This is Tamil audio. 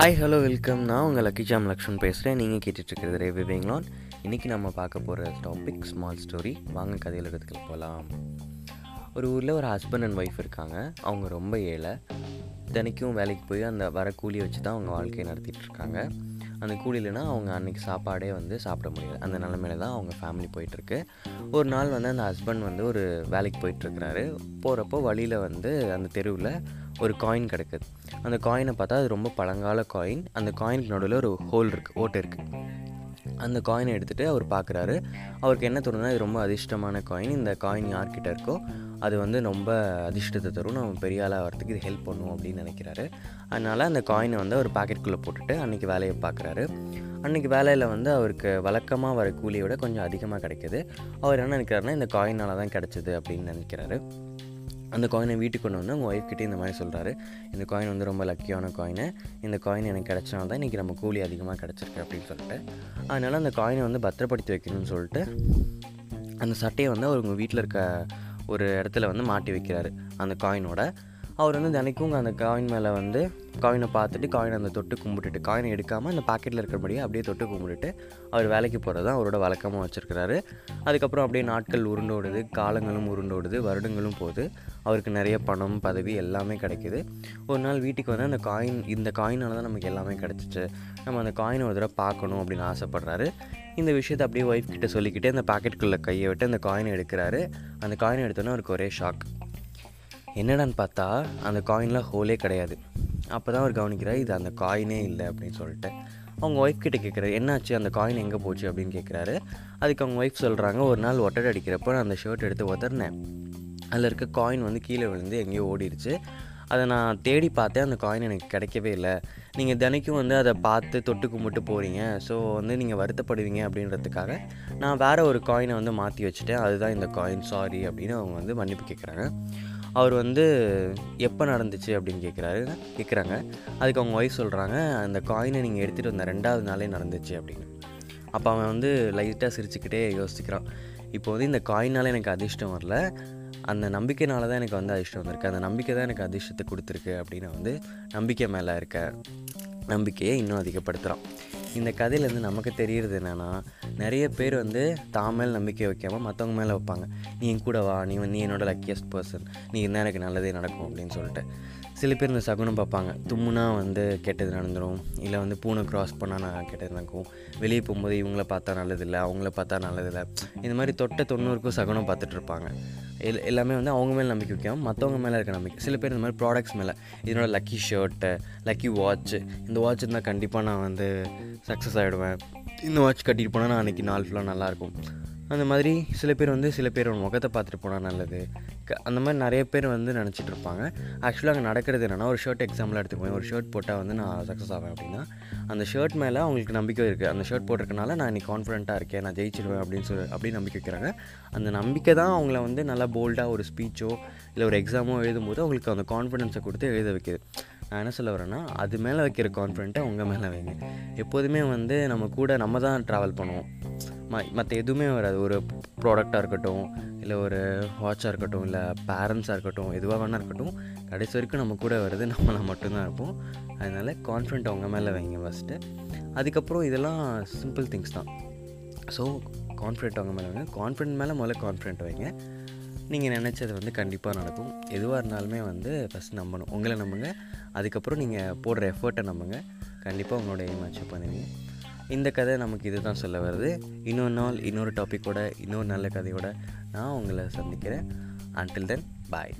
ஹாய் ஹலோ வெல்கம் நான் உங்கள் லக்கி ஜாம் லக்ஷ்மன் பேசுகிறேன் நீங்கள் கேட்டுட்ருக்கிறது ரேவி வேங்லான் இன்றைக்கி நம்ம பார்க்க போகிற டாபிக் ஸ்மால் ஸ்டோரி வாங்க கதையில் இருக்கிறதுக்கு போகலாம் ஒரு ஊரில் ஒரு ஹஸ்பண்ட் அண்ட் ஒய்ஃப் இருக்காங்க. அவங்க ரொம்ப ஏழை. தினைக்கும் வேலைக்கு போய் அந்த வர கூலியை வச்சு தான் அவங்க வாழ்க்கையை நடத்திட்டு இருக்காங்க. அந்த கூலியிலனா அவங்க அன்றைக்கி சாப்பாடே வந்து சாப்பிட முடியாது அந்த நிலமையில தான் அவங்க ஃபேமிலி போயிட்டுருக்கு. ஒரு நாள் வந்து அந்த ஹஸ்பண்ட் வந்து ஒரு வேலைக்கு போயிட்டுருக்கிறாரு. போகிறப்போ வழியில் வந்து அந்த தெருவில் ஒரு காயின் கிடக்குது. அந்த காயினை பார்த்தா அது ரொம்ப பழங்கால காயின் அந்த காயினுக்கு நடுவில் ஒரு ஹோல் இருக்குது ஓட்டை இருக்குது அந்த காயினை எடுத்துகிட்டு அவர் பார்க்குறாரு அவருக்கு என்ன தோணுதுன்னா இது ரொம்ப அதிர்ஷ்டமான காயின் இந்த காயின் யார்கிட்ட இருக்கோ அது வந்து ரொம்ப அதிர்ஷ்டத்தை தரும். நம்ம பெரிய ஆளாக வரத்துக்கு இது ஹெல்ப் பண்ணும் அப்படின்னு நினைக்கிறாரு. அதனால் அந்த காயினை வந்து அவர் பாக்கெட்டுக்குள்ளே போட்டுட்டு அன்றைக்கி வேலையை பார்க்குறாரு அன்றைக்கி வேலையில் வந்து அவருக்கு வழக்கமாக வர கூலியை விட கொஞ்சம் அதிகமாக கிடைக்கிது. அவர் என்ன நினைக்கிறாருன்னா இந்த காயினால் தான் கிடச்சிது அப்படின்னு நினைக்கிறாரு. அந்த காயினை வீட்டுக்கு கொண்டு வந்து அவங்க ஒய்ஃப்கிட்டே இந்த மாதிரி சொல்கிறாரு இந்த காயின் வந்து ரொம்ப லக்கியான காயினு இந்த காயின் எனக்கு கிடச்சனால தான் இன்றைக்கி நம்ம கூலி அதிகமாக கிடச்சிருக்கு அப்படின்னு சொல்லிட்டு அதனால் அந்த காயினை வந்து பத்திரப்படுத்தி வைக்கணும்னு சொல்லிட்டு அந்த சட்டையை வந்து அவர் உங்கள் வீட்டில் இருக்க ஒரு இடத்துல வந்து மாட்டி வைக்கிறாரு அந்த காயினோட அவர் வந்து தினைக்கும் அந்த காயின் மேலே வந்து காயினை பார்த்துட்டு காயினை அந்த தொட்டு கும்பிட்டுட்டு காயினை எடுக்காமல் அந்த பாக்கெட்டில் இருக்கிறபடியே அப்படியே தொட்டு கும்பிட்டுட்டு அவர் வேலைக்கு போகிறது தான் அவரோட வழக்கமாக வச்சுருக்கிறாரு. அதுக்கப்புறம் அப்படியே நாட்கள் உருண்டோடுது காலங்களும் உருண்டோடுது வருடங்களும் போகுது. அவருக்கு நிறைய பணம் பதவி எல்லாமே கிடைக்குது. ஒரு நாள் வீட்டுக்கு வந்து அந்த காயின் இந்த காயினால் தான் நமக்கு எல்லாமே கிடச்சிச்சு. நம்ம அந்த காயினை ஒரு தடவை பார்க்கணும் அப்படின்னு ஆசைப்பட்றாரு. இந்த விஷயத்தை அப்படியே ஒய்ஃப் கிட்டே சொல்லிக்கிட்டே அந்த பாக்கெட்டுக்குள்ளே கையை விட்டு அந்த காயினை எடுக்கிறாரு. அந்த காயினை எடுத்தோன்னே அவருக்கு ஒரே ஷாக் என்னடான்னு பார்த்தா அந்த காயின்லாம் ஹோலே கிடையாது. அப்போ தான் அவர் கவனிக்கிறார் இது அந்த காயினே இல்லை அப்படின்னு சொல்லிட்டு. அவங்க ஒய்ஃப் கிட்டே கேட்குறாரு என்னாச்சு? அந்த காயின் எங்கே போச்சு? அப்படின்னு கேட்குறாரு அதுக்கு அவங்க ஒய்ஃப் சொல்கிறாங்க ஒரு நாள் ஒட்டடை அடிக்கிறப்போ நான் அந்த ஷர்ட் எடுத்து உதறினேன். அதில் இருக்க காயின் வந்து கீழே விழுந்து எங்கேயோ ஓடிடுச்சு அதை நான் தேடி பார்த்தேன் அந்த காயின் எனக்கு கிடைக்கவே இல்லை. நீங்கள் தினைக்கும் வந்து அதை பார்த்து தொட்டு கும்பிட்டு போகிறீங்க ஸோ வந்து நீங்கள் வருத்தப்படுவீங்க அப்படின்றதுக்காக நான் வேறு ஒரு காயினை வந்து மாற்றி வச்சுட்டேன். அதுதான் இந்த காயின் சாரி அப்படின்னு அவங்க வந்து மன்னிப்பு கேட்குறாங்க அவர் வந்து எப்போ நடந்துச்சு அப்படின்னு கேட்குறாரு கேட்குறாங்க அதுக்கு அவங்க ஒய்ஃப் சொல்கிறாங்க அந்த காயினை நீங்கள் எடுத்துகிட்டு வந்த ரெண்டாவது நாளே நடந்துச்சு அப்படின்னு. அப்போ அவன் வந்து லைட்டாக சிரிச்சுக்கிட்டே யோசிக்கிறான். இப்போ வந்து இந்த காயினால் எனக்கு அதிர்ஷ்டம் வரல. அந்த நம்பிக்கைனால தான் எனக்கு வந்து அதிர்ஷ்டம் வந்திருக்கு. அந்த நம்பிக்கை தான் எனக்கு அதிர்ஷ்டத்தை கொடுத்துருக்கு அப்படின்னு வந்து நம்பிக்கை மேலே இருக்க நம்பிக்கையை இன்னும் அதிகப்படுத்துகிறான் இந்த கதையிலேருந்து நமக்கு தெரியறது என்னென்னா நிறைய பேர் வந்து தான் மேல் நம்பிக்கை வைக்காமல் மற்றவங்க மேலே வைப்பாங்க. நீ என் கூட வா நீ வந்து நீ என்னோட லக்கியஸ்ட் பர்சன் நீ இருந்தால் எனக்கு நல்லதே நடக்கும் அப்படின்னு சொல்லிட்டு. சில பேர் இந்த சகுனம் பார்ப்பாங்க. தும்முனா வந்து கெட்டது நடந்துடும் இல்லை வந்து பூனை க்ராஸ் பண்ணால் நான் கெட்டது நடக்கும். வெளியே போகும்போது இவங்கள பார்த்தா நல்லதில்லை அவங்கள பார்த்தா நல்லதில்லை. இந்த மாதிரி தொட்ட தொண்ணூறுக்கும் சகுனம் பார்த்துட்ருப்பாங்க எல் எல்லாமே வந்து அவங்க மேலே நம்பிக்கை வைக்காமல் மற்றவங்க மேலே இருக்க நம்பிக்கை. சில பேர் இந்த மாதிரி ப்ராடக்ட்ஸ் மேலே. இதனோட லக்கி ஷர்ட்டு லக்கி வாட்ச்சு இந்த வாட்ச் இருந்தால் கண்டிப்பாக நான் வந்து சக்ஸஸ் ஆகிடுவேன் இந்த வாட்ச் கட்டிட்டு போனால் நான் அன்றைக்கி நாள் ஃபுல்லாக நல்லாயிருக்கும் அந்த மாதிரி சில பேர் வந்து சில பேர் முகத்தை பார்த்துட்டு போனால் நல்லது. க அந்த மாதிரி நிறைய பேர் வந்து நினச்சிட்டு இருப்பாங்க. ஆக்சுவலாக அங்கே நடக்கிறது என்னென்னா ஒரு ஷர்ட் எக்ஸாம்பிள் எடுத்துக்குவேன் ஒரு ஷர்ட் போட்டால் வந்து நான் சக்ஸஸ் ஆவேன் அப்படின்னா அந்த ஷர்ட் மேலே அவங்களுக்கு நம்பிக்கை இருக்குது அந்த ஷர்ட் போட்டிருக்கனால நான் இன்னைக்கு கான்ஃபிடென்ட்டாக இருக்கேன் நான் ஜெயிச்சிடுவேன் அப்படின்னு சொல்லி அப்படி நம்பிக்கை வைக்கிறாங்க. அந்த நம்பிக்கை தான் அவங்கள வந்து நல்லா போல்டாக ஒரு ஸ்பீச்சோ இல்லை ஒரு எக்ஸாமோ எழுதும்போது அவங்களுக்கு அந்த கான்ஃபிடென்ஸை கொடுத்து எழுத வைக்கிது. நான் என்ன சொல்ல வரேன்னா அது மேலே வைக்கிற கான்ஃபிடென்ட்டை உங்கள் மேலே வைங்க. எப்போதுமே வந்து நம்ம கூட நம்ம தான் ட்ராவல் பண்ணுவோம். ம மற்ற எதுவுமே வராது. ஒரு ப்ராடக்டாக இருக்கட்டும் இல்லை ஒரு வாட்சாக இருக்கட்டும் இல்லை பேரண்ட்ஸாக இருக்கட்டும் எதுவாக வேணா இருக்கட்டும் கடைசி வரைக்கும் நம்ம கூட வருது நம்மளை மட்டும்தான் இருப்போம். அதனால் கான்ஃபிடென்ட் அவங்க மேலே வைங்க ஃபஸ்ட்டு அதுக்கப்புறம் இதெல்லாம் சிம்பிள் திங்ஸ் தான். ஸோ கான்ஃபிடென்ட் அவங்க மேலே வைங்க. கான்ஃபிடென்ட் மேலே முதல்ல கான்ஃபிடென்ட் வைங்க. நீங்கள் நினச்சது வந்து கண்டிப்பாக நடக்கும். எதுவாக இருந்தாலுமே வந்து ஃபஸ்ட் நம்பணும். உங்களை நம்புங்க. அதுக்கப்புறம் நீங்கள் போடுற எஃபர்ட்டை நம்புங்க. கண்டிப்பாக உங்களோட எய்ம் அச்சீவ் பண்ணுவீங்க. இந்த கதை நமக்கு இது தான் சொல்ல வருது. இன்னொரு நாள் இன்னொரு டாப்பிக்கோட இன்னொரு நல்ல கதையோட நான் உங்களை சந்திக்கிறேன். அன்டில் தென் பாய்